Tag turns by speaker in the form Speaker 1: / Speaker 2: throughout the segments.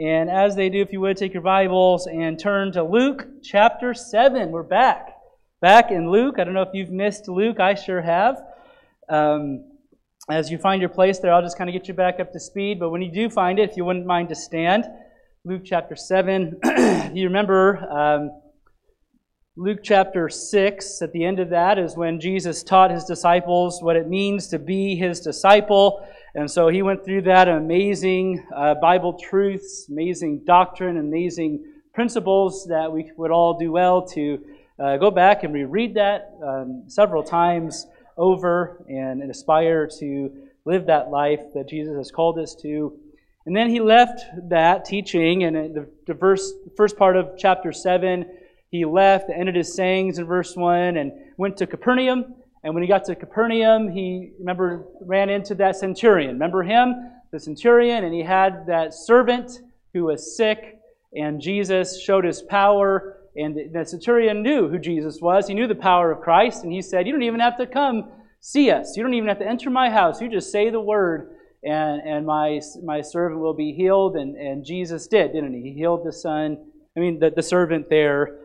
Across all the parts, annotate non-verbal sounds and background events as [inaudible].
Speaker 1: And as they do, if you would, take your Bibles and turn to Luke chapter 7. We're back. Back in Luke. I don't know if you've missed Luke. I sure have. Um, as you find your place there, I'll just kind of get you back up to speed. But when you do find it, if you wouldn't mind to stand, Luke chapter 7. [clears throat] you remember um, Luke chapter 6, at the end of that, is when Jesus taught his disciples what it means to be his disciple. And so he went through that amazing uh, Bible truths, amazing doctrine, amazing principles that we would all do well to uh, go back and reread that um, several times over and, aspire to live that life that Jesus has called us to. And then he left that teaching, and the, the verse, first part of chapter 7, he left, ended his sayings in verse 1, and went to Capernaum. And when he got to Capernaum, he, remember, ran into that centurion. Remember him? The centurion, and he had that servant who was sick, and Jesus showed his power. And the centurion knew who Jesus was. He knew the power of Christ, and he said, You don't even have to come see us. You don't even have to enter my house. You just say the word, and, and my, my servant will be healed. And, and Jesus did, didn't he? He healed the son, I mean, the, the servant there.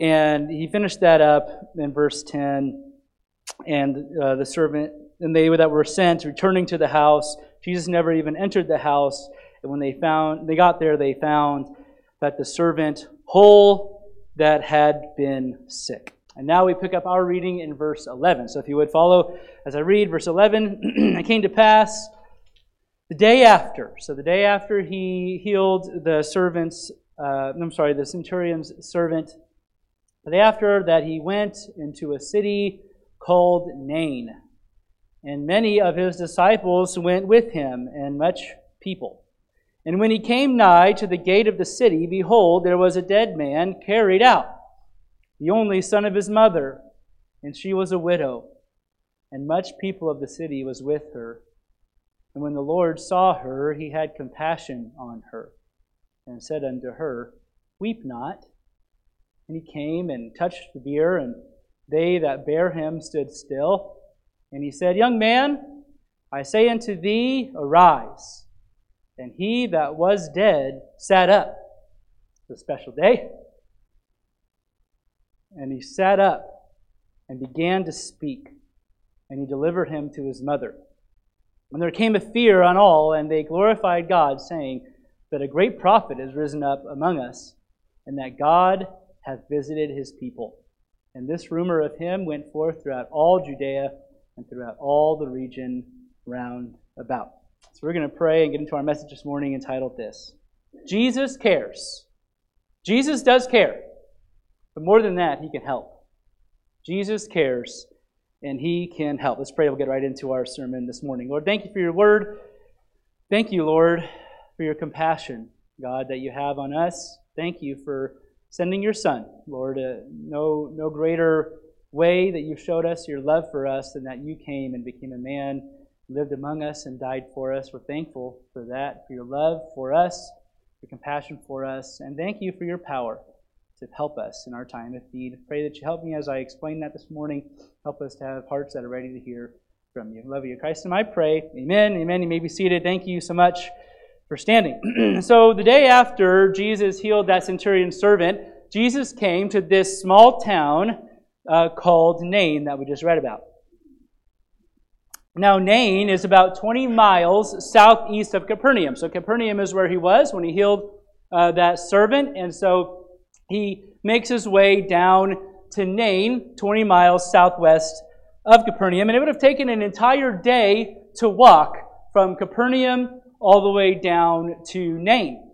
Speaker 1: And he finished that up in verse 10 and uh, the servant and they that were sent returning to the house jesus never even entered the house. And when they found they got there they found that the servant whole that had been sick. And now we pick up our reading in verse 11 so if you would follow as i read verse 11 [clears throat] it came to pass the day after so the day after he healed the servant's uh, i'm sorry the centurion's servant the day after that he went into a city called Nain. And many of his disciples went with him, and much people. And when he came nigh to the gate of the city, behold, there was a dead man carried out, the only son of his mother, and she was a widow. And much people of the city was with her. And when the Lord saw her, he had compassion on her, and said unto her, Weep not. And he came and touched the bier, and they that bare him stood still. And he said, Young man, I say unto thee, arise. And he that was dead sat up. It's a special day. And he sat up and began to speak. And he delivered him to his mother. And there came a fear on all, and they glorified God, saying that a great prophet is risen up among us, and that God hath visited his people. And this rumor of him went forth throughout all Judea and throughout all the region round about. So we're going to pray and get into our message this morning entitled this Jesus cares. Jesus does care. But more than that, he can help. Jesus cares and he can help. Let's pray. We'll get right into our sermon this morning. Lord, thank you for your word. Thank you, Lord, for your compassion, God, that you have on us. Thank you for sending your Son, Lord. Uh, no, no greater way that you showed us your love for us than that you came and became a man, lived among us, and died for us. We're thankful for that, for your love for us, your compassion for us, and thank you for your power to help us in our time of need. Pray that you help me as I explain that this morning. Help us to have hearts that are ready to hear from you. Love you, Christ, and I pray. Amen. Amen. You may be seated. Thank you so much for standing. [clears throat] so the day after Jesus healed that centurion servant, Jesus came to this small town uh, called Nain that we just read about. Now, Nain is about 20 miles southeast of Capernaum. So, Capernaum is where he was when he healed uh, that servant. And so, he makes his way down to Nain, 20 miles southwest of Capernaum. And it would have taken an entire day to walk from Capernaum all the way down to Nain.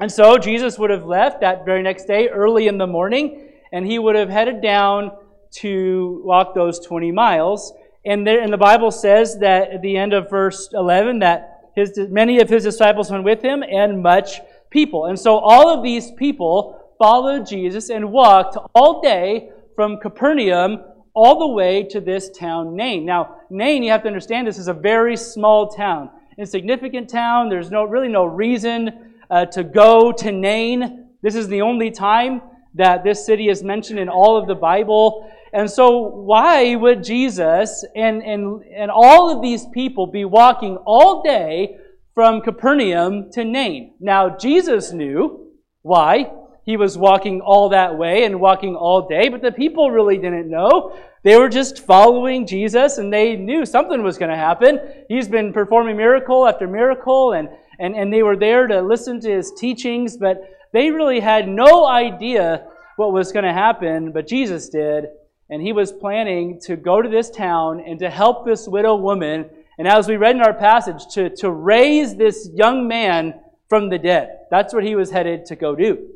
Speaker 1: And so Jesus would have left that very next day early in the morning, and he would have headed down to walk those 20 miles. And, there, and the Bible says that at the end of verse 11 that his, many of his disciples went with him and much people. And so all of these people followed Jesus and walked all day from Capernaum all the way to this town, Nain. Now, Nain, you have to understand, this is a very small town insignificant town. There's no, really no reason uh, to go to Nain. This is the only time that this city is mentioned in all of the Bible. And so, why would Jesus and, and, and all of these people be walking all day from Capernaum to Nain. Now, Jesus knew why he was walking all that way and walking all day, but the people really didn't know. They were just following Jesus and they knew something was going to happen. He's been performing miracle after miracle and, and, and they were there to listen to his teachings, but they really had no idea what was going to happen, but Jesus did. And he was planning to go to this town and to help this widow woman. And as we read in our passage, to, to raise this young man from the dead. That's what he was headed to go do.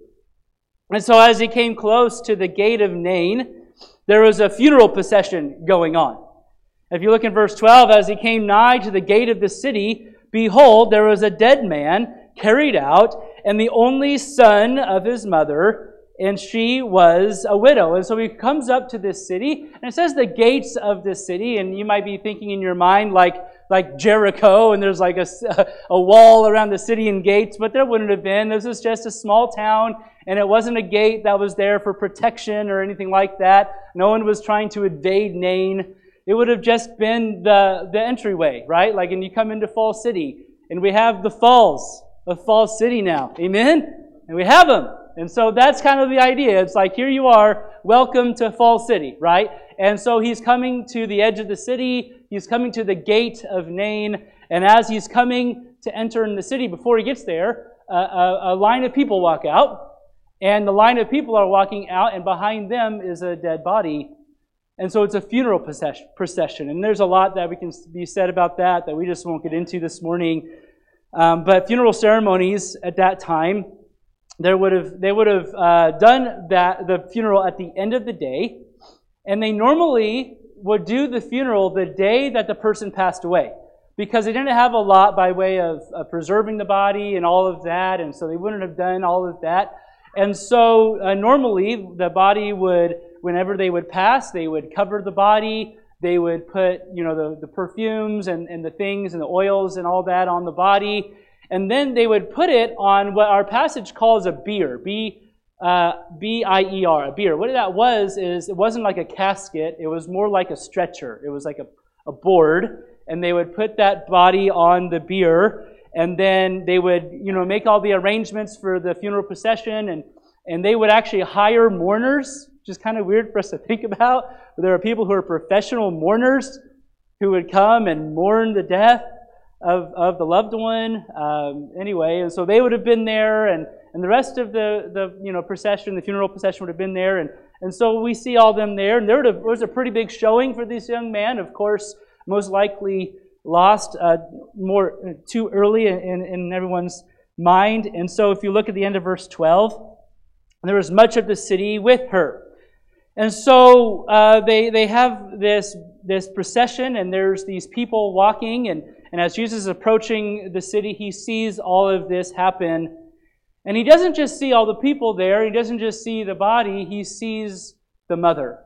Speaker 1: And so as he came close to the gate of Nain, there was a funeral procession going on. If you look in verse 12, as he came nigh to the gate of the city, behold, there was a dead man carried out, and the only son of his mother, and she was a widow. And so he comes up to this city, and it says the gates of this city, and you might be thinking in your mind like, like Jericho, and there's like a, a wall around the city and gates, but there wouldn't have been. This is just a small town, and it wasn't a gate that was there for protection or anything like that. No one was trying to invade Nain. It would have just been the, the entryway, right? Like, and you come into Falls City, and we have the falls of Falls City now. Amen? And we have them. And so that's kind of the idea. It's like, here you are, welcome to Falls City, right? And so he's coming to the edge of the city, he's coming to the gate of Nain, and as he's coming to enter in the city, before he gets there, a, a, a line of people walk out, and the line of people are walking out, and behind them is a dead body. And so it's a funeral procession. And there's a lot that we can be said about that that we just won't get into this morning. Um, but funeral ceremonies at that time, there would have, they would have uh, done that, the funeral at the end of the day. And they normally would do the funeral the day that the person passed away because they didn't have a lot by way of, of preserving the body and all of that. And so they wouldn't have done all of that. And so uh, normally the body would, whenever they would pass, they would cover the body. They would put, you know, the, the perfumes and, and the things and the oils and all that on the body. And then they would put it on what our passage calls a bier. B, uh, B-I-E-R, a bier. What that was is it wasn't like a casket. It was more like a stretcher. It was like a, a board. And they would put that body on the bier and then they would, you know, make all the arrangements for the funeral procession, and, and they would actually hire mourners, which is kind of weird for us to think about. But there are people who are professional mourners who would come and mourn the death of, of the loved one. Um, anyway, and so they would have been there, and, and the rest of the, the you know procession, the funeral procession would have been there, and, and so we see all them there. And there was a pretty big showing for this young man. Of course, most likely lost uh, more too early in, in everyone's mind. And so if you look at the end of verse 12, there was much of the city with her. And so uh, they, they have this, this procession, and there's these people walking. And, and as Jesus is approaching the city, he sees all of this happen. And he doesn't just see all the people there, he doesn't just see the body, he sees the mother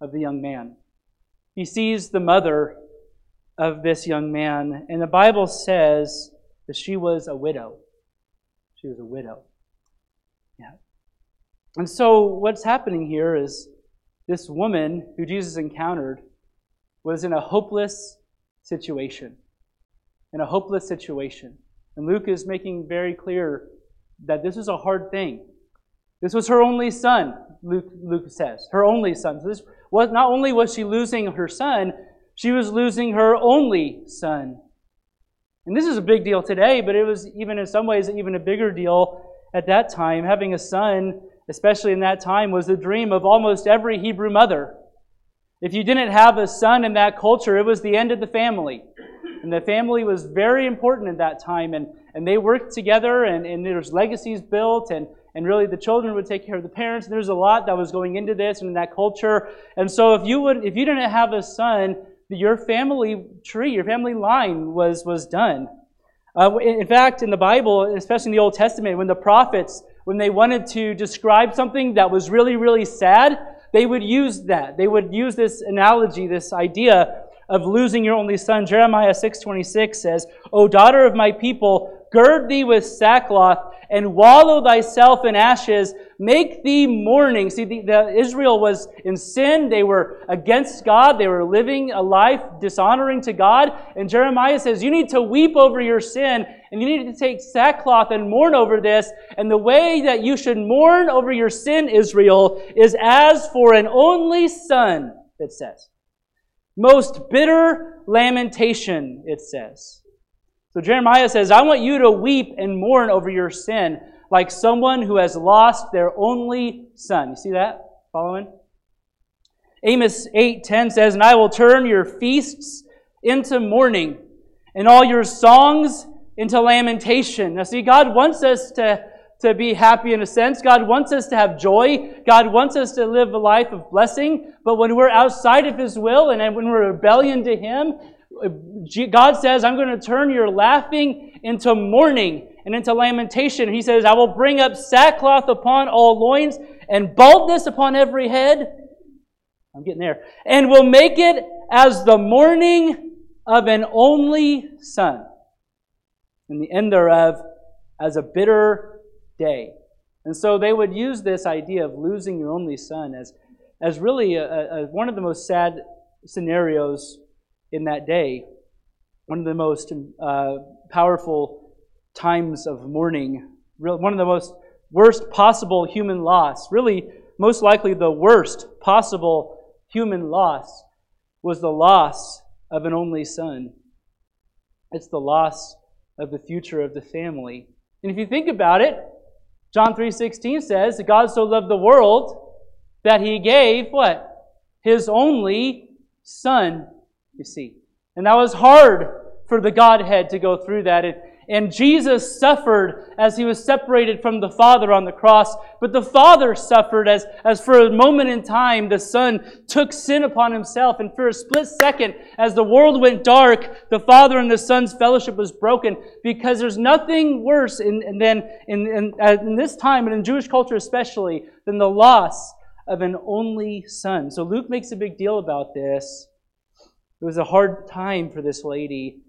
Speaker 1: of the young man. He sees the mother of this young man. And the Bible says that she was a widow. She was a widow. Yeah. And so what's happening here is this woman who Jesus encountered was in a hopeless situation. In a hopeless situation. And Luke is making very clear that this was a hard thing. This was her only son, Luke, Luke says. Her only son. So this was, not only was she losing her son, she was losing her only son. And this is a big deal today, but it was even in some ways even a bigger deal at that time. Having a son, especially in that time, was the dream of almost every Hebrew mother. If you didn't have a son in that culture, it was the end of the family. And the family was very important at that time, and, and they worked together, and, and there was legacies built, and, and really the children would take care of the parents. There's a lot that was going into this and in that culture. And so if you would if you didn't have a son, your family tree, your family line was, was done. Uh, in fact, in the Bible, especially in the Old Testament, when the prophets, when they wanted to describe something that was really, really sad, they would use that. They would use this analogy, this idea of losing your only son. Jeremiah 6.26 says, O daughter of my people, gird thee with sackcloth and wallow thyself in ashes. Make thee mourning. See, the, the, Israel was in sin. They were against God. They were living a life dishonoring to God. And Jeremiah says, You need to weep over your sin And you need to take sackcloth and mourn over this. And the way that you should mourn over your sin, Israel, is as for an only son, it says. Most bitter lamentation, it says. So Jeremiah says, I want you to weep and mourn over your sin like someone who has lost their only son. You see that? Following? Amos 8:10 says, "And I will turn your feasts into mourning, and all your songs into lamentation." Now see, God wants us to, to be happy in a sense. God wants us to have joy. God wants us to live a life of blessing. But when we're outside of His will and when we're rebellion to Him, God says, I'm going to turn your laughing into mourning and into lamentation. He says, I will bring up sackcloth upon all loins and baldness upon every head. I'm getting there. And will make it as the mourning of an only son, and the end thereof as a bitter day. And so they would use this idea of losing your only son as, as really a, a, one of the most sad scenarios in that day, one of the most uh, powerful times of mourning, one of the most worst possible human loss, really, most likely the worst possible human loss was the loss of an only son. It's the loss of the future of the family. And if you think about it, John 3:16 says that God so loved the world that he gave what? His only son, you see. And that was hard for the Godhead to go through that. And Jesus suffered as he was separated from the Father on the cross. But the Father suffered as, as for a moment in time, the Son took sin upon himself. And for a split second, as the world went dark, the Father and the Son's fellowship was broken because there's nothing worse in, in, than in, in, in this time, and in Jewish culture especially, than the loss of an only son. So Luke makes a big deal about this. It was a hard time for this lady.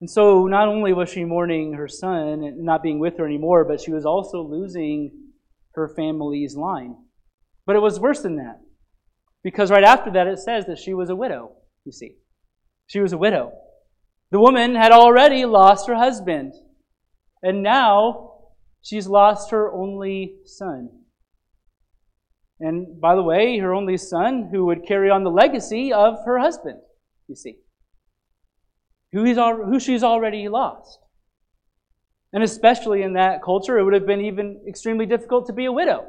Speaker 1: And so not only was she mourning her son and not being with her anymore, but she was also losing her family's line. But it was worse than that. Because right after that, it says that she was a widow, you see. She was a widow. The woman had already lost her husband. And now she's lost her only son. And by the way, her only son who would carry on the legacy of her husband, you see who, he's al- who she's already lost. And especially in that culture, it would have been even extremely difficult to be a widow.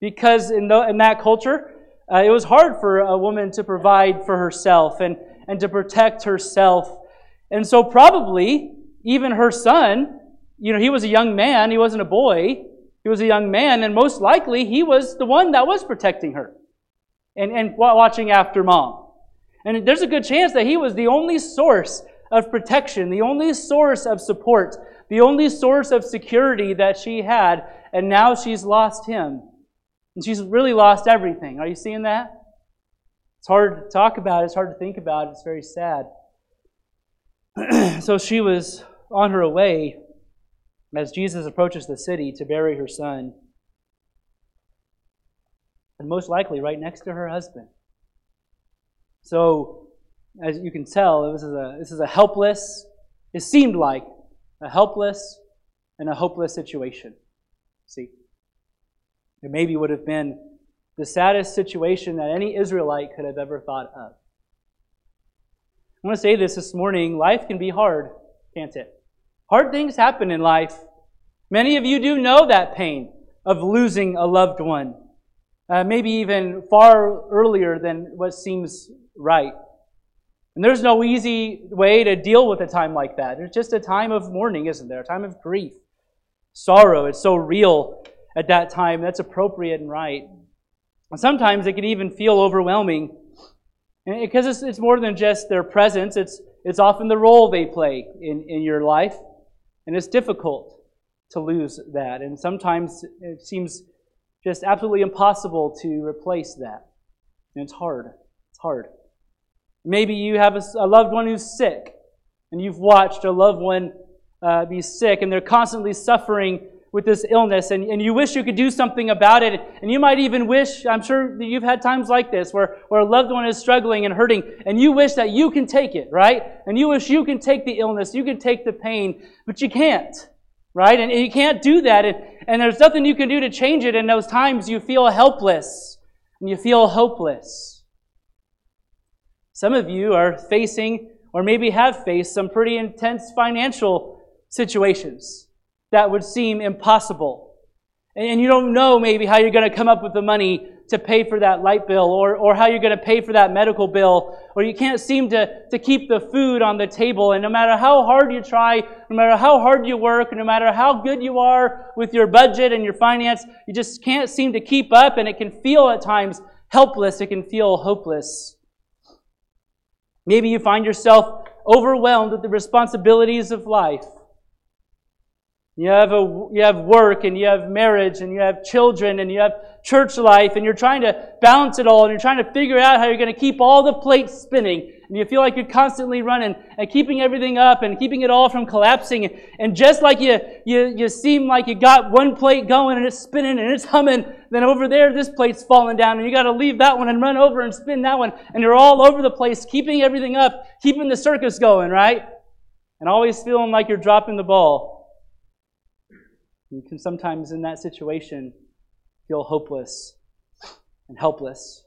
Speaker 1: Because in, the, in that culture, uh, it was hard for a woman to provide for herself and, and to protect herself. And so, probably, even her son, you know, he was a young man, he wasn't a boy, he was a young man, and most likely he was the one that was protecting her and, and watching after mom. And there's a good chance that he was the only source of protection, the only source of support, the only source of security that she had, and now she's lost him. And she's really lost everything. Are you seeing that? It's hard to talk about, it's hard to think about, it's very sad. [clears throat] so she was on her way as Jesus approaches the city to bury her son. And most likely right next to her husband. So, as you can tell, this is a, this is a helpless, it seemed like a helpless and a hopeless situation. See? It maybe would have been the saddest situation that any Israelite could have ever thought of. I want to say this this morning life can be hard, can't it? Hard things happen in life. Many of you do know that pain of losing a loved one, uh, maybe even far earlier than what seems right. And there's no easy way to deal with a time like that. It's just a time of mourning, isn't there? A time of grief, sorrow. It's so real at that time. That's appropriate and right. And sometimes it can even feel overwhelming eh, because it's, it's more than just their presence, it's, it's often the role they play in, in your life. And it's difficult to lose that. And sometimes it seems just absolutely impossible to replace that. And it's hard. It's hard. Maybe you have a, a loved one who's sick, and you've watched a loved one uh, be sick, and they're constantly suffering with this illness and, and you wish you could do something about it. And you might even wish, I'm sure that you've had times like this where, where a loved one is struggling and hurting and you wish that you can take it, right? And you wish you can take the illness, you can take the pain, but you can't, right? And, and you can't do that. And, and there's nothing you can do to change it. In those times you feel helpless and you feel hopeless. Some of you are facing or maybe have faced some pretty intense financial situations that would seem impossible. And you don't know maybe how you're going to come up with the money to pay for that light bill or, or how you're going to pay for that medical bill, or you can't seem to, to keep the food on the table. And no matter how hard you try, no matter how hard you work, no matter how good you are with your budget and your finance, you just can't seem to keep up, and it can feel at times helpless. It can feel hopeless. Maybe you find yourself overwhelmed with the responsibilities of life. You have, a, you have work and you have marriage and you have children and you have church life and you're trying to balance it all and you're trying to figure out how you're going to keep all the plates spinning and you feel like you're constantly running and keeping everything up and keeping it all from collapsing. And just like you, you, you seem like you got one plate going and it's spinning and it's humming then over there this plate's falling down and you got to leave that one and run over and spin that one. And you're all over the place keeping everything up keeping the circus going right? And always feeling like you're dropping the ball. You can sometimes, in that situation, feel hopeless and helpless.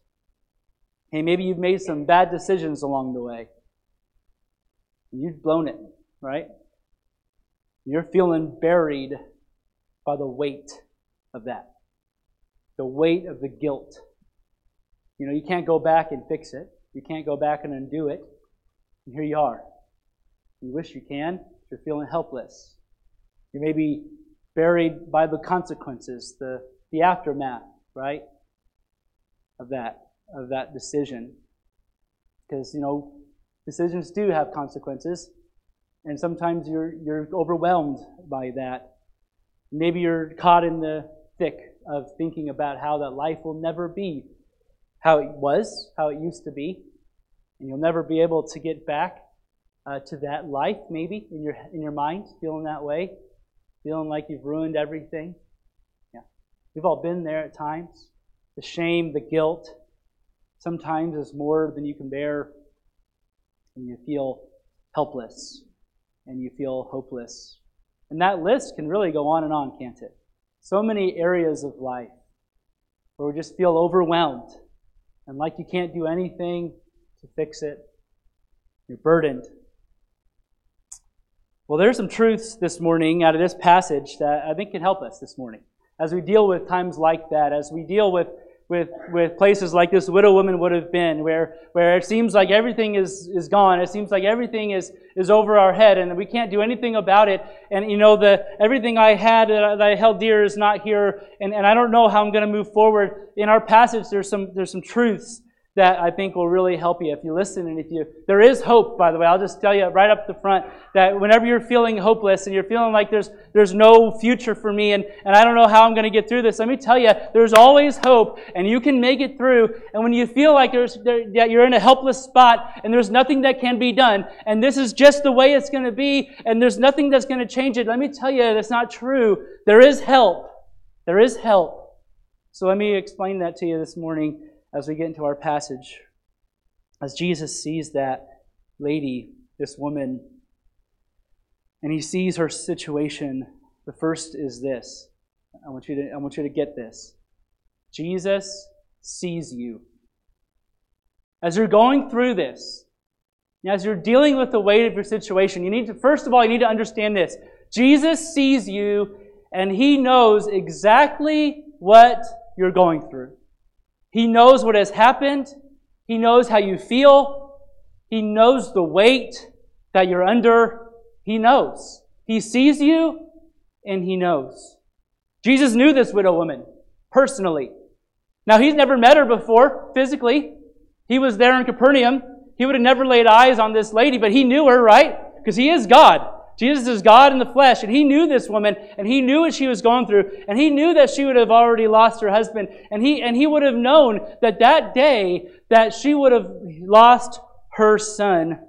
Speaker 1: Hey, maybe you've made some bad decisions along the way. You've blown it, right? You're feeling buried by the weight of that, the weight of the guilt. You know, you can't go back and fix it. You can't go back and undo it. And here you are. You wish you can. You're feeling helpless. You may be buried by the consequences, the, the aftermath, right? Of that, of that decision. Because, you know, decisions do have consequences, and sometimes you're, you're overwhelmed by that. Maybe you're caught in the thick of thinking about how that life will never be how it was, how it used to be, and you'll never be able to get back uh, to that life, maybe in your in your mind, feeling that way feeling like you've ruined everything. Yeah. We've all been there at times. The shame, the guilt, sometimes is more than you can bear, and you feel helpless and you feel hopeless. And that list can really go on and on, can't it? So many areas of life where we just feel overwhelmed and like you can't do anything to fix it. You're burdened well, there's some truths this morning out of this passage that I think can help us this morning as we deal with times like that, as we deal with with, with places like this widow woman would have been, where, where it seems like everything is, is gone. It seems like everything is, is over our head and we can't do anything about it. And, you know, the, everything I had that I held dear is not here. And, and I don't know how I'm going to move forward. In our passage, there's some, there's some truths that I think will really help you if you listen and if you there is hope by the way. I'll just tell you right up the front that whenever you're feeling hopeless and you're feeling like there's there's no future for me and, and I don't know how I'm going to get through this let me tell you there's always hope and you can make it through. And when you feel like there's there, that you're in a helpless spot and there's nothing that can be done and this is just the way it's going to be and there's nothing that's going to change it let me tell you that's not true. There is help. There is help. So let me explain that to you this morning as we get into our passage, as Jesus sees that lady, this woman, and he sees her situation, the first is this. I want you to, I want you to get this. Jesus sees you. As you're going through this, as you're dealing with the weight of your situation, you need to, first of all, you need to understand this. Jesus sees you and he knows exactly what you're going through. He knows what has happened. He knows how you feel. He knows the weight that you're under. He knows. He sees you and he knows. Jesus knew this widow woman personally. Now, he's never met her before physically. He was there in Capernaum. He would have never laid eyes on this lady, but he knew her, right? Because he is God. Jesus is God in the flesh, and he knew this woman, and he knew what she was going through, and he knew that she would have already lost her husband, and he, and he would have known that that day that she would have lost her son.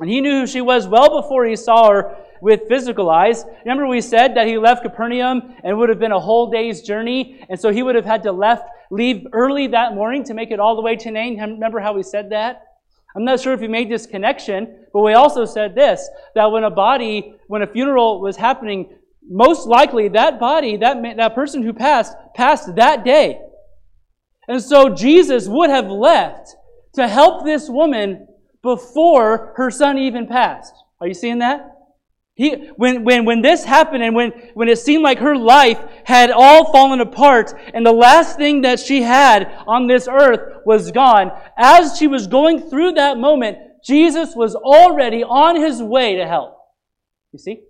Speaker 1: And he knew who she was well before he saw her, with physical eyes. Remember, we said that he left Capernaum and it would have been a whole day's journey, and so he would have had to left, leave early that morning to make it all the way to Nain. Remember how we said that? I'm not sure if you made this connection, but we also said this that when a body, when a funeral was happening, most likely that body, that, that person who passed, passed that day. And so Jesus would have left to help this woman before her son even passed. Are you seeing that? He, when, when, when this happened and when, when it seemed like her life had all fallen apart and the last thing that she had on this earth was gone, as she was going through that moment, Jesus was already on his way to help. You see?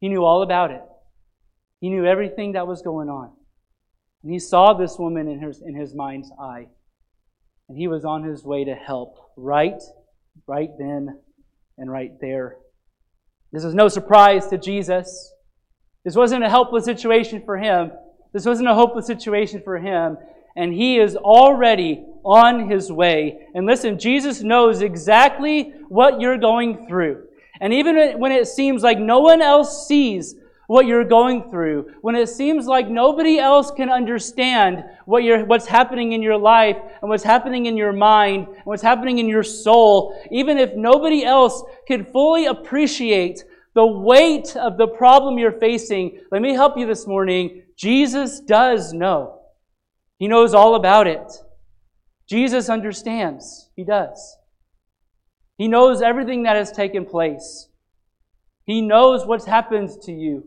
Speaker 1: He knew all about it. He knew everything that was going on. And he saw this woman in his, in his mind's eye. And he was on his way to help right, right then and right there. This was no surprise to Jesus. This wasn't a helpless situation for him. This wasn't a hopeless situation for him. And he is already on his way. And listen, Jesus knows exactly what you're going through. And even when it seems like no one else sees what you're going through, when it seems like nobody else can understand what you're, what's happening in your life and what's happening in your mind and what's happening in your soul, even if nobody else can fully appreciate the weight of the problem you're facing, let me help you this morning. Jesus does know. He knows all about it. Jesus understands. He does. He knows everything that has taken place. He knows what's happened to you.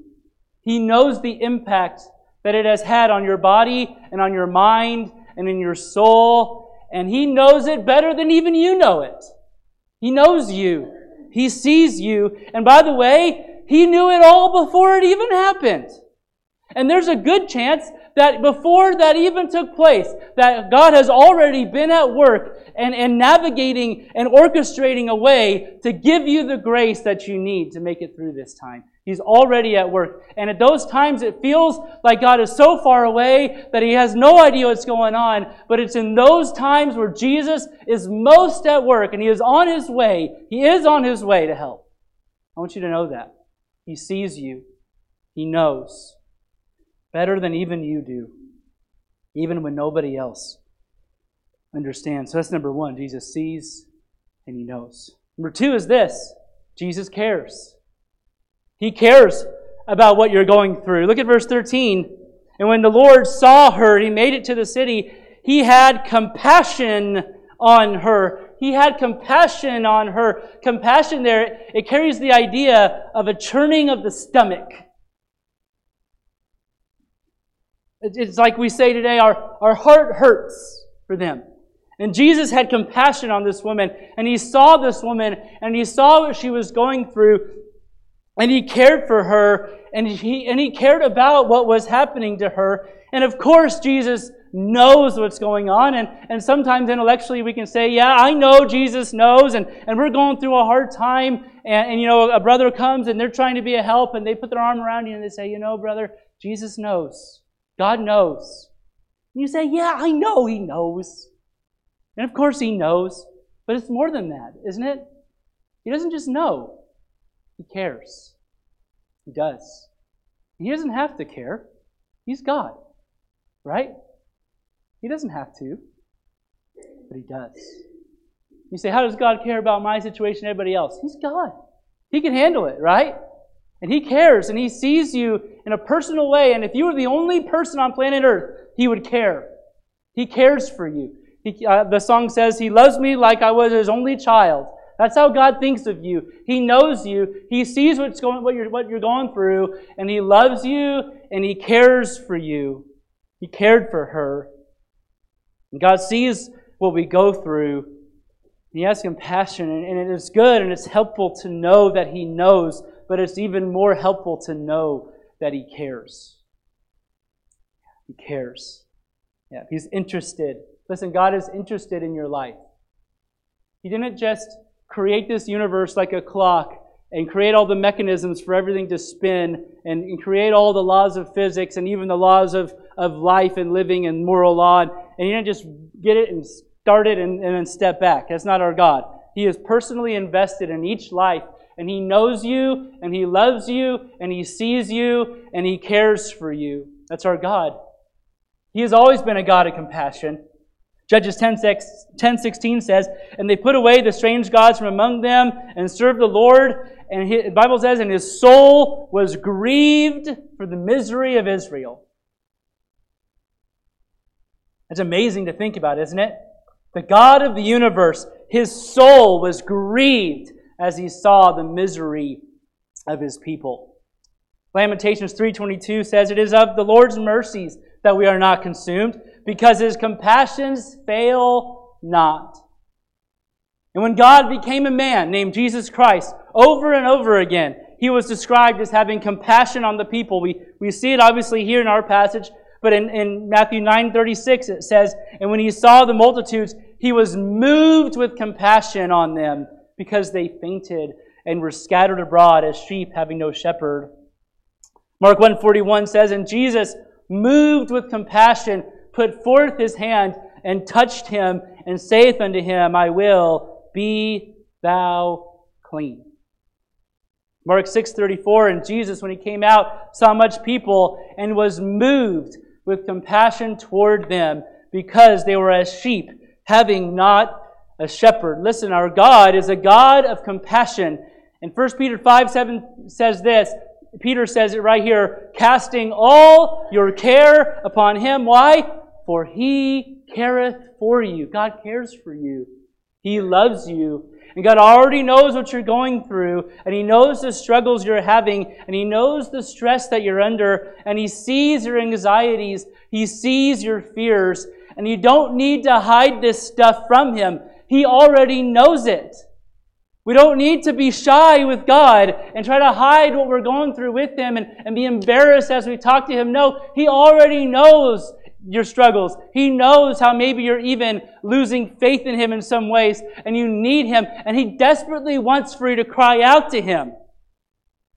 Speaker 1: He knows the impact that it has had on your body and on your mind and in your soul. And He knows it better than even you know it. He knows you. He sees you. And by the way, He knew it all before it even happened. And there's a good chance that before that even took place, that God has already been at work and, and navigating and orchestrating a way to give you the grace that you need to make it through this time. He's already at work. And at those times, it feels like God is so far away that he has no idea what's going on. But it's in those times where Jesus is most at work and he is on his way. He is on his way to help. I want you to know that. He sees you. He knows. Better than even you do. Even when nobody else understands. So that's number one. Jesus sees and he knows. Number two is this Jesus cares. He cares about what you're going through. Look at verse 13. And when the Lord saw her, he made it to the city, he had compassion on her. He had compassion on her. Compassion there, it carries the idea of a churning of the stomach. It's like we say today, our, our heart hurts for them. And Jesus had compassion on this woman, and he saw this woman, and he saw what she was going through, and he cared for her, and he, and he cared about what was happening to her. And of course, Jesus knows what's going on. And, and sometimes intellectually we can say, yeah, I know Jesus knows, and, and we're going through a hard time. And, and, you know, a brother comes and they're trying to be a help, and they put their arm around you and they say, you know, brother, Jesus knows. God knows. And you say, yeah, I know he knows. And of course he knows. But it's more than that, isn't it? He doesn't just know. He cares. He does. He doesn't have to care. He's God, right? He doesn't have to, but He does. You say, How does God care about my situation, and everybody else? He's God. He can handle it, right? And He cares and He sees you in a personal way. And if you were the only person on planet Earth, He would care. He cares for you. He, uh, the song says, He loves me like I was His only child. That's how God thinks of you. He knows you. He sees what's going, what, you're, what you're going through, and He loves you, and He cares for you. He cared for her. And God sees what we go through. He has compassion, and it is good and it's helpful to know that He knows, but it's even more helpful to know that He cares. He cares. Yeah, He's interested. Listen, God is interested in your life. He didn't just create this universe like a clock and create all the mechanisms for everything to spin and, and, create all the laws of physics and even the laws of, of life and living and moral law. And, and you don't just get it and start it and, and then step back. That's not our God. He is personally invested in each life And He knows you, and He loves you, and He sees you, and He cares for you. That's our God. He has always been a God of compassion. Judges 10, 10 16 says, And they put away the strange gods from among them and served the Lord. And the Bible says, And his soul was grieved for the misery of Israel. It's amazing to think about, isn't it? The God of the universe, his soul was grieved as he saw the misery of his people. Lamentations 3:22 says it is of the Lord's mercies that we are not consumed because his compassions fail not. And when God became a man named Jesus Christ, over and over again, he was described as having compassion on the people. We, we see it obviously here in our passage, but in, in Matthew 9:36 it says, And when he saw the multitudes, he was moved with compassion on them because they fainted and were scattered abroad as sheep having no shepherd. Mark 1:41 says, And Jesus, moved with compassion, put forth his hand and touched him, and saith unto him, I will be thou clean. Mark 6:34 and Jesus when he came out saw much people and was moved with compassion toward them because they were as sheep, having not a shepherd. Listen, our God is a God of compassion. And 1 Peter 5 7 says this Peter says it right here casting all your care upon him. Why? For he careth for you. God cares for you. He loves you. And God already knows what you're going through, and He knows the struggles you're having, and He knows the stress that you're under, and He sees your anxieties, He sees your fears, and you don't need to hide this stuff from Him. He already knows it. We don't need to be shy with God and try to hide what we're going through with Him and, and be embarrassed as we talk to Him. No, He already knows your struggles. He knows how maybe you're even losing faith in Him in some ways and you need Him. And He desperately wants for you to cry out to Him.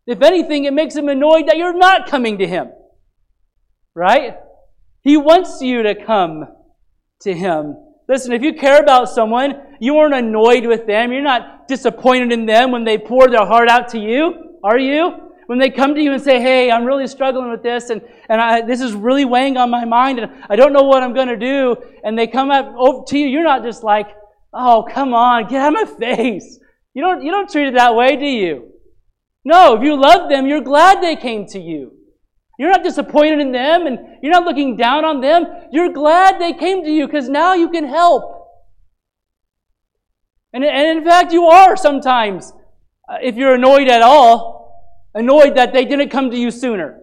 Speaker 1: If anything, it makes Him annoyed that you're not coming to Him. Right? He wants you to come to Him. Listen, if you care about someone, you aren't annoyed with them. You're not disappointed in them when they pour their heart out to you, are you? When they come to you and say, hey, I'm really struggling with this and, and I, this is really weighing on my mind and I don't know what I'm going to do, and they come up to you, you're not just like, oh, come on, get out of my face. You don't, you don't treat it that way, do you? No, if you love them, you're glad they came to you. You're not disappointed in them and you're not looking down on them. You're glad they came to you because now you can help. And, and in fact, you are sometimes, uh, if you're annoyed at all, annoyed that they didn't come to you sooner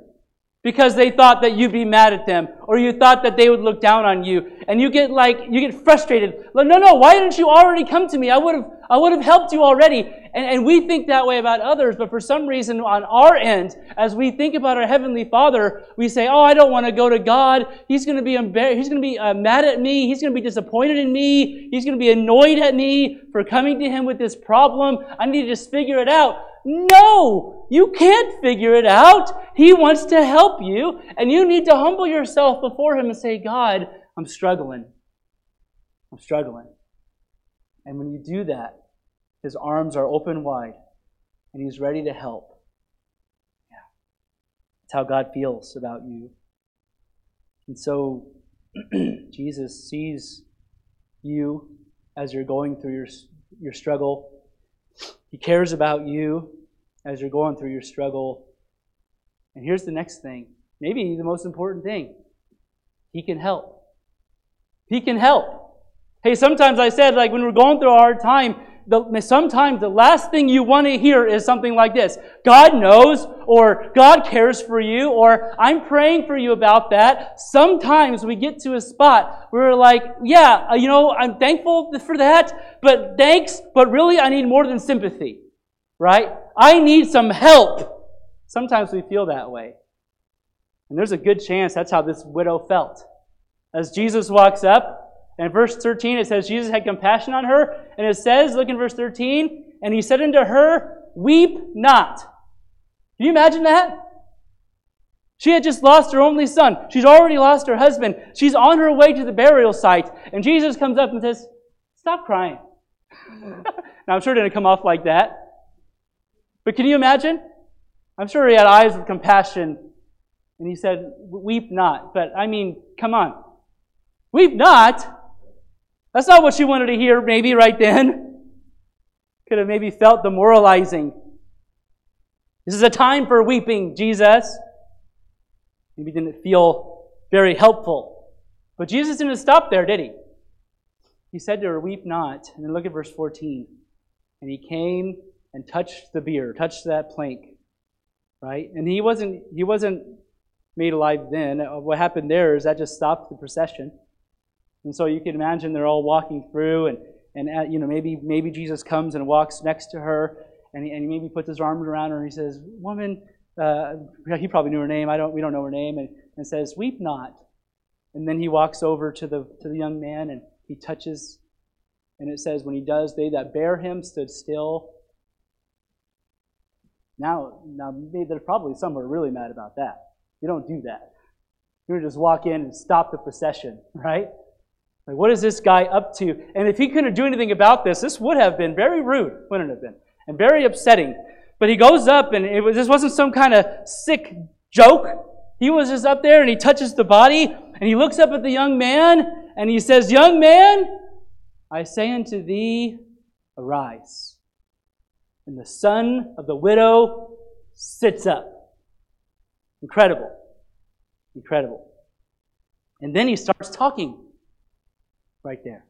Speaker 1: because they thought that you'd be mad at them or you thought that they would look down on you. And you get like you get frustrated. Like, no no why didn't you already come to me? I would have i would have helped you already. And, and we think that way about others but for some reason on our end as we think about our heavenly father we say oh i don't want to go to god. He's going to be embarrassed he's going to be uh, mad at me. He's going to be disappointed in me. He's going to be annoyed at me for coming to him with this problem. I need to just figure it out no, you can't figure it out. He wants to help you, and you need to humble yourself before Him and say, God, I'm struggling. I'm struggling. And when you do that, His arms are open wide, and He's ready to help. Yeah. That's how God feels about you. And so, [clears throat] Jesus sees you as you're going through your, your struggle he cares about you as you're going through your struggle. And here's the next thing maybe the most important thing He can help. He can help. Hey, sometimes I said, like, when we're going through a hard time, the, sometimes the last thing you want to hear is something like this God knows, or God cares for you, or I'm praying for you about that. Sometimes we get to a spot where we're like, yeah, uh, you know, I'm thankful for that, but thanks, but really I need more than sympathy, right? I need some help. Sometimes we feel that way. And there's a good chance that's how this widow felt. As Jesus walks up, and verse 13, it says, Jesus had compassion on her. And it says, look in verse 13, and he said unto her, Weep not. Can you imagine that? She had just lost her only son. She's already lost her husband. She's on her way to the burial site. And Jesus comes up and says, Stop crying. [laughs] now, I'm sure it didn't come off like that. But can you imagine? I'm sure he had eyes of compassion and he said, Weep not. But I mean, come on. Weep not? That's not what she wanted to hear, maybe right then. Could have maybe felt demoralizing. This is a time for weeping, Jesus. Maybe didn't feel very helpful. But Jesus didn't stop there, did he? He said to her, Weep not. And then look at verse 14. And he came and touched the bier, touched that plank. Right? And he wasn't he wasn't made alive then. Uh, what happened there is that just stopped the procession. And so you can imagine they're all walking through, and, and at, you know maybe maybe Jesus comes and walks next to her, and he, and he maybe puts his arms around her and he says, "Woman," uh, he probably knew her name. I don't. We don't know her name, and, and says, "Weep not." And then he walks over to the to the young man and he touches, and it says, when he does, they that bear him stood still. Now, now there's probably some who are really mad about that. You don't do that. You just walk in and stop the procession, [laughs] right? Like, what is this guy up to? And if he couldn't do anything about this, this would have been very rude, wouldn't it have been? And very upsetting. But he goes up, and it was, this wasn't some kind of sick joke. He was just up there, and he touches the body, and he looks up at the young man, and he says, Young man, I say unto thee, arise. And the son of the widow sits up. Incredible. Incredible. And then he starts talking right there.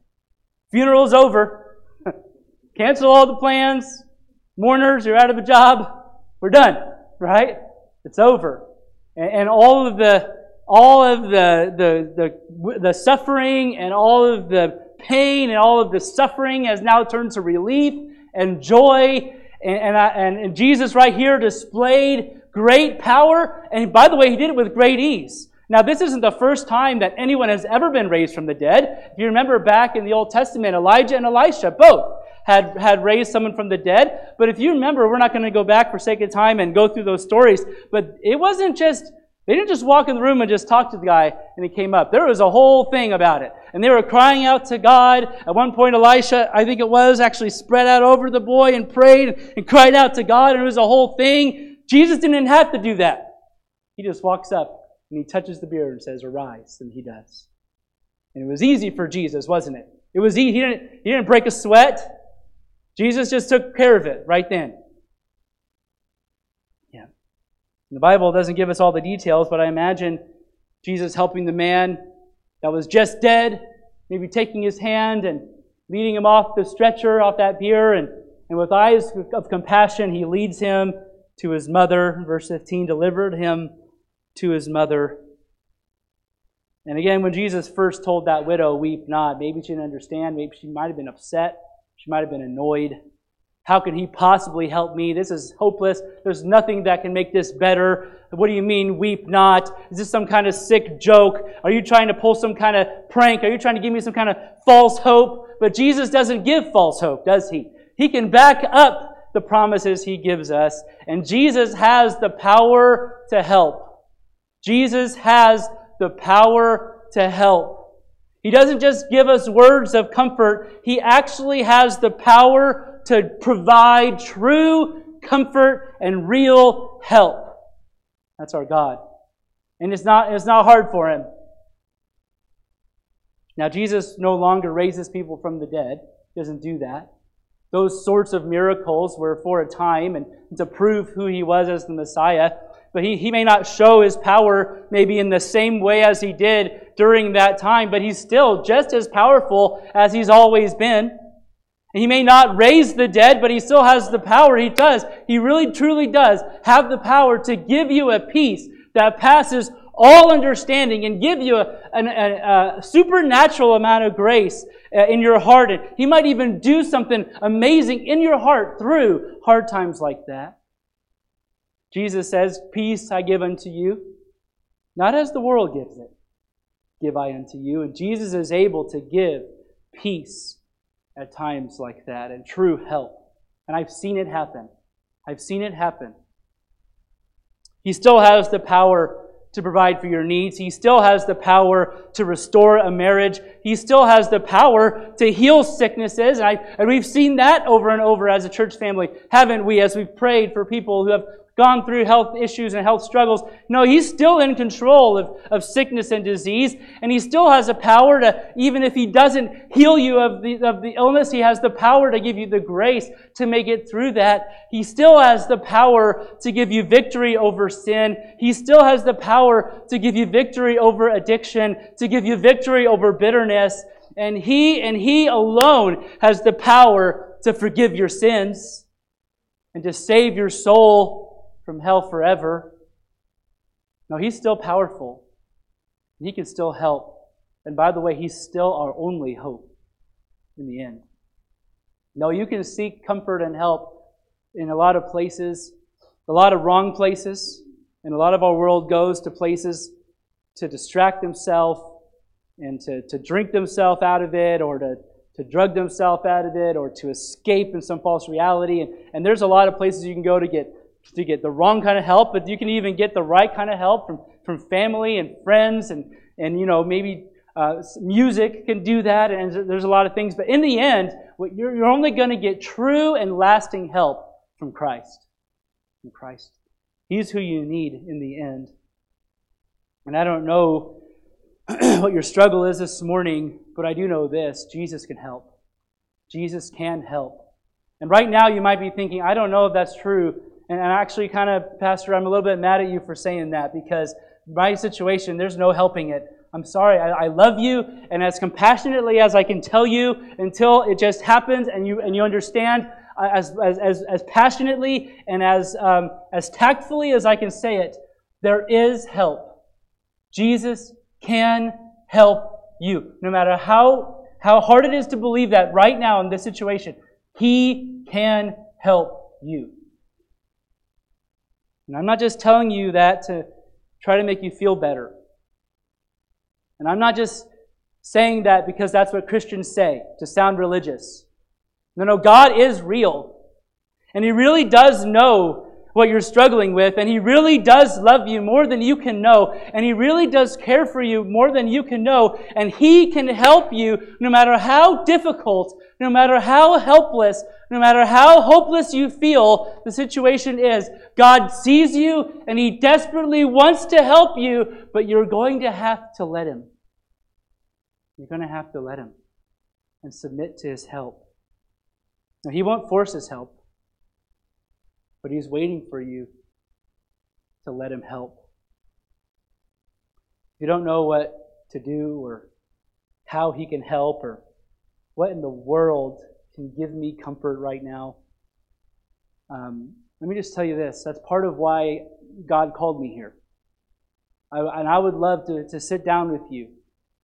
Speaker 1: Funeral's over. [laughs] Cancel all the plans. Mourners, you're out of a job. We're done, right? It's over. And, and all of the all of the, the, the, the suffering and all of the pain and all of the suffering has now turned to relief and joy. And, and, I, and, and Jesus right here displayed great power. And by the way, he did it with great ease. Now, this isn't the first time that anyone has ever been raised from the dead. If you remember back in the Old Testament, Elijah and Elisha both had, had raised someone from the dead. But if you remember, we're not going to go back for sake of time and go through those stories. But it wasn't just, they didn't just walk in the room and just talk to the guy and he came up. There was a whole thing about it. And they were crying out to God. At one point, Elisha, I think it was, actually spread out over the boy and prayed and cried out to God. And it was a whole thing. Jesus didn't have to do that. He just walks up and he touches the bier and says, Arise. And he does. And it was easy for Jesus, wasn't it? It was easy. He didn't, he didn't break a sweat. Jesus just took care of it right then. Yeah. the Bible doesn't give us all the details, but I imagine Jesus helping the man that was just dead, maybe taking his hand and leading him off the stretcher, off that bier, and, and with eyes of compassion, he leads him to his mother. Verse 15 delivered him to his mother. And again, when Jesus first told that widow, Weep not, maybe she didn't understand. Maybe she might have been upset. She might have been annoyed. How can he possibly help me? This is hopeless. There's nothing that can make this better. What do you mean, weep not? Is this some kind of sick joke? Are you trying to pull some kind of prank? Are you trying to give me some kind of false hope? But Jesus doesn't give false hope, does he? He can back up the promises he gives us. And Jesus has the power to help. Jesus has the power to help. He doesn't just give us words of comfort, He actually has the power to provide true comfort and real help. That's our God. And it's not, it's not hard for Him. Now, Jesus no longer raises people from the dead, He doesn't do that. Those sorts of miracles were for a time and to prove who He was as the Messiah but he, he may not show his power maybe in the same way as he did during that time, but he's still just as powerful as he's always been. He may not raise the dead, but he still has the power. He does. He really truly does have the power to give you a peace that passes all understanding and give you a, a, a supernatural amount of grace uh, in your heart. And he might even do something amazing in your heart through hard times like that. Jesus says, Peace I give unto you, not as the world gives it, give I unto you. And Jesus is able to give peace at times like that and true help. And I've seen it happen. I've seen it happen. He still has the power to provide for your needs. He still has the power to restore a marriage. He still has the power to heal sicknesses. And, I, and we've seen that over and over as a church family, haven't we, as we've prayed for people who have gone through health issues and health struggles. No, he's still in control of, of sickness and disease, and he still has the power to, even if he doesn't heal you of the, of the illness, he has the power to give you the grace to make it through that. He still has the power to give you victory over sin. He still has the power to give you victory over addiction, to give you victory over bitterness. And he and he alone has the power to forgive your sins and to save your soul from hell forever. No, he's still powerful. He can still help. And by the way, he's still our only hope in the end. No, you can seek comfort and help in a lot of places, a lot of wrong places, and a lot of our world goes to places to distract themselves and to, to drink themselves out of it or to, to drug themselves out of it or to escape in some false reality. And, and there's a lot of places you can go to get to get the wrong kind of help, but you can even get the right kind of help from, from family and friends and, and you know, maybe uh, music can do that, and there's a lot of things. But in the end, you're, you're only going to get true and lasting help from Christ. From Christ. He's who you need in the end. And I don't know [clears throat] what your struggle is this morning, but I do know this Jesus can help. Jesus can help. And right now, you might be thinking, I don't know if that's true and I actually, kind of, Pastor, I'm a little bit mad at you for saying that because my situation, there's no helping it. I'm sorry. I, I, love you, and as compassionately as I can tell you, until it just happens and you and you understand, uh, as as as, as passionately and as um, as tactfully as I can say it, there is help. Jesus can help you, no matter how how hard it is to believe that right now in this situation. He can help you. And I'm not just telling you that to try to make you feel better. And I'm not just saying that because that's what Christians say to sound religious. No, no, God is real. And He really does know what you're struggling with, and He really does love you more than you can know, and He really does care for you more than you can know, and He can help you no matter how difficult, no matter how helpless, no matter how hopeless you feel the situation is. God sees you, and He desperately wants to help you, but you're going to have to let Him. You're going to have to let Him and submit to His help. Now, He won't force His help but He's waiting for you to let Him help. If you don't know what to do or how He can help or what in the world can give me comfort right now, um, let me just tell you this. That's part of why God called me here. I, and I would love to, to sit down with you.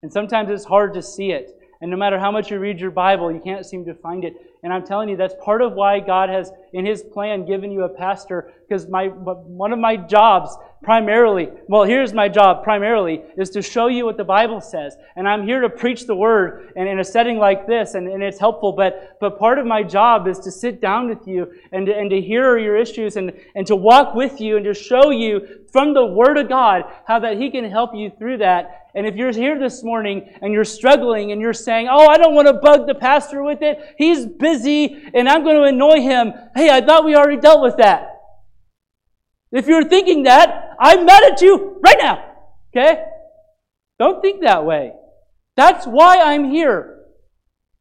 Speaker 1: And sometimes it's hard to see it. And no matter how much you read your Bible, you can't seem to find it. And I'm telling you, that's part of why God has, in His plan, given you a pastor. Because my one of my jobs, primarily, well, here's my job primarily, is to show you what the Bible says. And I'm here to preach the Word, and in a setting like this, and, and it's helpful. But but part of my job is to sit down with you and to, and to hear your issues and and to walk with you and to show you from the Word of God how that He can help you through that and if you're here this morning and you're struggling and you're saying, Oh, I don't want to bug the pastor with it, he's busy and I'm going to annoy him. Hey, I thought we already dealt with that. If you're thinking that, I'm mad at you right now. Okay? Don't think that way. That's why I'm here.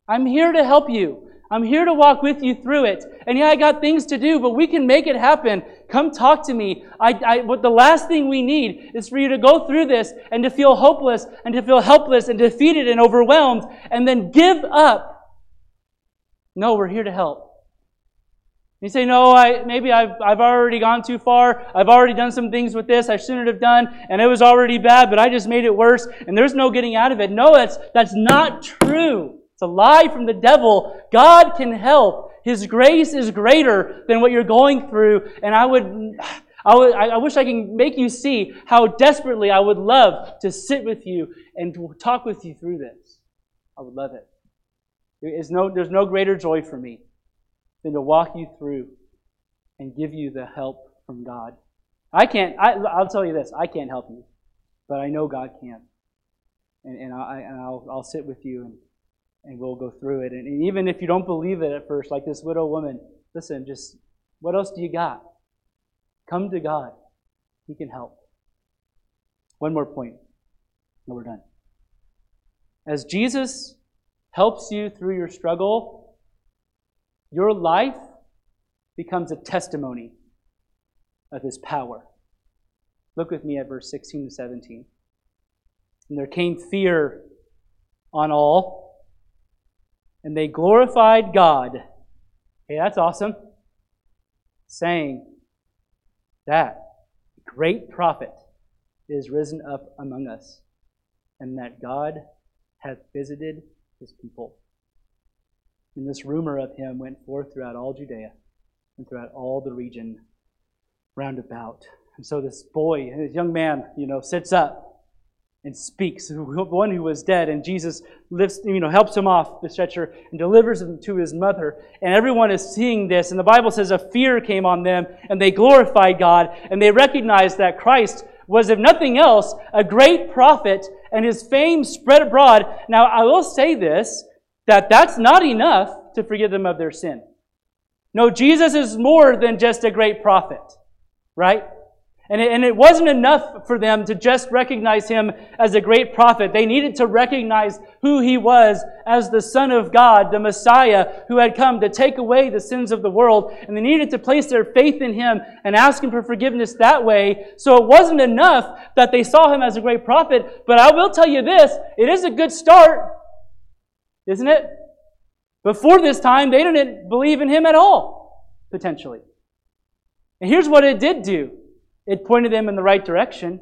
Speaker 1: I'm here to help you. I'm here to walk with you through it. And yeah, I got things to do, but we can make it happen. Come talk to me. I, I, but the last thing we need is for you to go through this and to feel hopeless and to feel helpless and defeated and overwhelmed and then give up. No, we're here to help. You say, no, I, maybe I've, I've already gone too far. I've already done some things with this I shouldn't have done, and it was already bad, but I just made it worse, and there's no getting out of it. No, that's, that's not true. It's a lie from the devil. God can help. His grace is greater than what you're going through. And I would, I, would, I wish I can make you see how desperately I would love to sit with you and talk with you through this. I would love it. There is no, there's no greater joy for me than to walk you through and give you the help from God. I can't, I, I'll tell you this, I can't help you. but I know God can. And, and, I, and I'll, I'll sit with you and, and we'll go through it. And, and even if you don't believe it at first, like this widow woman, listen, just what else do you got? Come to God. He can help. One more point, and we're done. As Jesus helps you through your struggle, your life becomes a testimony of his power. Look with me at verse 16 to 17. And there came fear on all, and they glorified God. Hey, that's awesome. Saying that great prophet is risen up among us, and that God hath visited his people. And this rumor of him went forth throughout all Judea and throughout all the region round about. And so this boy, this young man, you know, sits up and speaks, one who was dead, and Jesus lifts, you know, helps him off the stretcher and delivers him to his mother. And everyone is seeing this, and the Bible says a fear came on them, and they glorified God, and they recognized that Christ was, if nothing else, a great prophet, and his fame spread abroad. Now, I will say this, that that's not enough to forgive them of their sin. No, Jesus is more than just a great prophet, right? And it, and it wasn't enough for them to just recognize him as a great prophet. They needed to recognize who he was as the Son of God, the Messiah who had come to take away the sins of the world. And they needed to place their faith in him and ask him for forgiveness that way. So it wasn't enough that they saw him as a great prophet. But I will tell you this it is a good start, isn't it? Before this time, they didn't believe in him at all, potentially. And here's what it did do it pointed them in the right direction.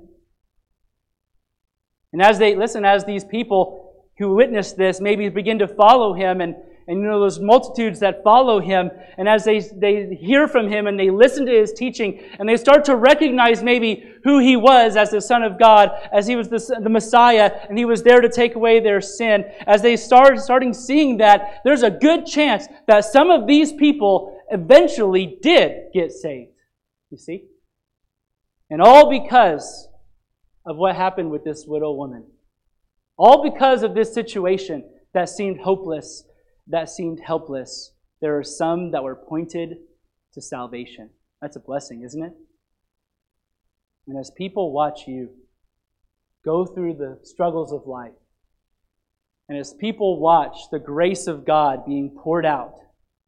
Speaker 1: And as they, listen, as these people who witnessed this maybe begin to follow him and, and you know those multitudes that follow him and as they, they hear from him and they listen to his teaching and they start to recognize maybe who he was as the son of god as he was the, the messiah and he was there to take away their sin as they start starting seeing that there's a good chance that some of these people eventually did get saved. You see? And all because of what happened with this widow woman. All because of this situation that seemed hopeless, that seemed helpless. There are some that were pointed to salvation. That's a blessing, isn't it? And as people watch you go through the struggles of life, and as people watch the grace of God being poured out,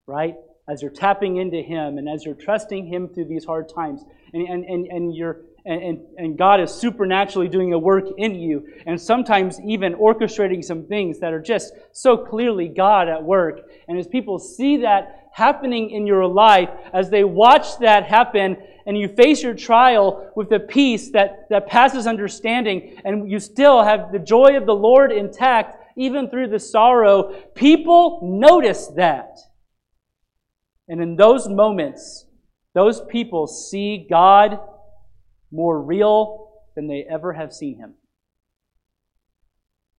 Speaker 1: right? As you're tapping into Him and as you're trusting Him through these hard times, and, and, and, and you're and, and, God is supernaturally doing a work in you, and sometimes even orchestrating some things that are just so clearly God at work. And as people see that happening in your life, as they watch that happen, and you face your trial with the peace that, that passes understanding, and you still have the joy of the Lord intact, even through the sorrow, people notice that. And in those moments, those people see God more real than they ever have seen him.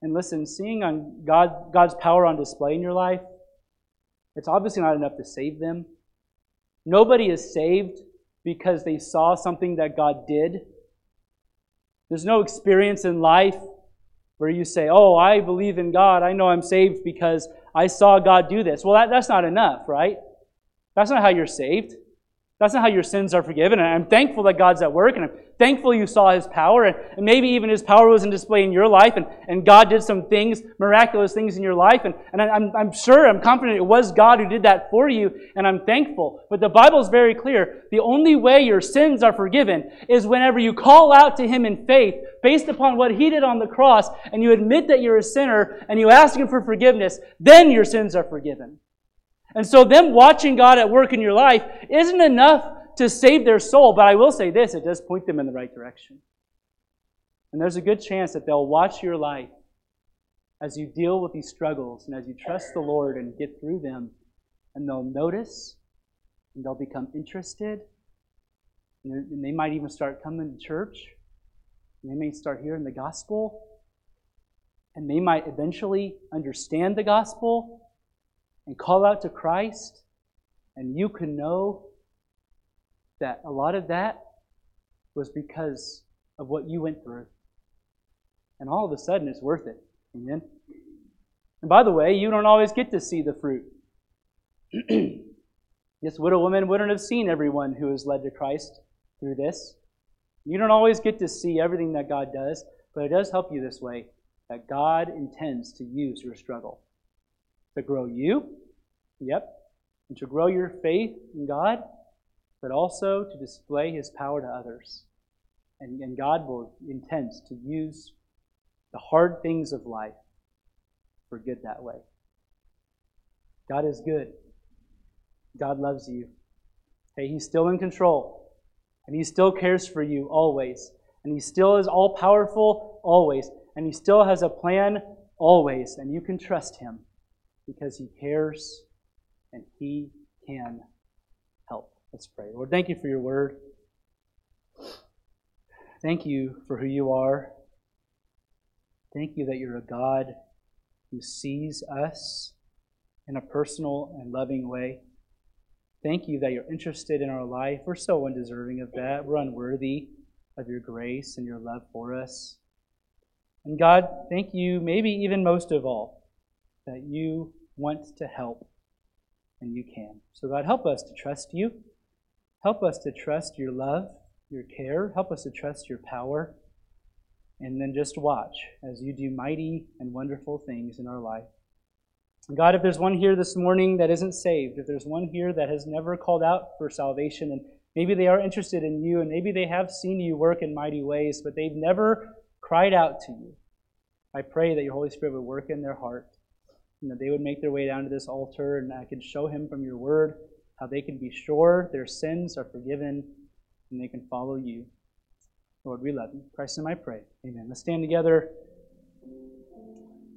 Speaker 1: And listen, seeing on God, God's power on display in your life, it's obviously not enough to save them. Nobody is saved because they saw something that God did. There's no experience in life where you say, Oh, I believe in God. I know I'm saved because I saw God do this. Well, that, that's not enough, right? That's not how you're saved. That's not how your sins are forgiven. And I'm thankful that God's at work, and I'm thankful you saw His power, and, and maybe even His power was in display in your life, and, and God did some things, miraculous things in your life. And, and I'm, I'm sure, I'm confident it was God who did that for you, and I'm thankful. But the Bible is very clear. The only way your sins are forgiven is whenever you call out to Him in faith, based upon what He did on the cross, and you admit that you're a sinner, and you ask Him for forgiveness, then your sins are forgiven. And so, them watching God at work in your life isn't enough to save their soul, but I will say this it does point them in the right direction. And there's a good chance that they'll watch your life as you deal with these struggles and as you trust the Lord and get through them, and they'll notice and they'll become interested. And they might even start coming to church. And they may start hearing the gospel. And they might eventually understand the gospel and call out to Christ, and you can know that a lot of that was because of what you went through. And all of a sudden, it's worth it. Amen. And by the way, you don't always get to see the fruit. [clears throat] this widow woman wouldn't have seen everyone who is led to Christ through this. You don't always get to see everything that God does, but it does help you this way that God intends to use your struggle to grow you, yep, and to grow your faith in God, but also to display His power to others. And, and God will intend to use the hard things of life for good that way. God is good. God loves you. Hey, He's still in control. And He still cares for you always. And He still is all powerful always. And He still has a plan always. And you can trust Him because He cares and He can help. Let's pray. Lord, thank you for your word. Thank you for who you are. Thank you that you're a God who sees us in a personal and loving way. Thank you that you're interested in our life. We're so undeserving of that. We're unworthy of your grace and your love for us. And God, thank you, maybe even most of all, that you want to help and you can. So, God, help us to trust you. Help us to trust your love, your care. Help us to trust your power. And then just watch as you do mighty and wonderful things in our life. God, if there's one here this morning that isn't saved, if there's one here that has never called out for salvation, and maybe they are interested in you, and maybe they have seen you work in mighty ways, but they've never cried out to you, I pray that your Holy Spirit would work in their heart, and that they would make their way down to this altar, and I could show him from your word how they can be sure their sins are forgiven and they can follow you. Lord, we love you. Christ, in I pray. Amen. Let's stand together.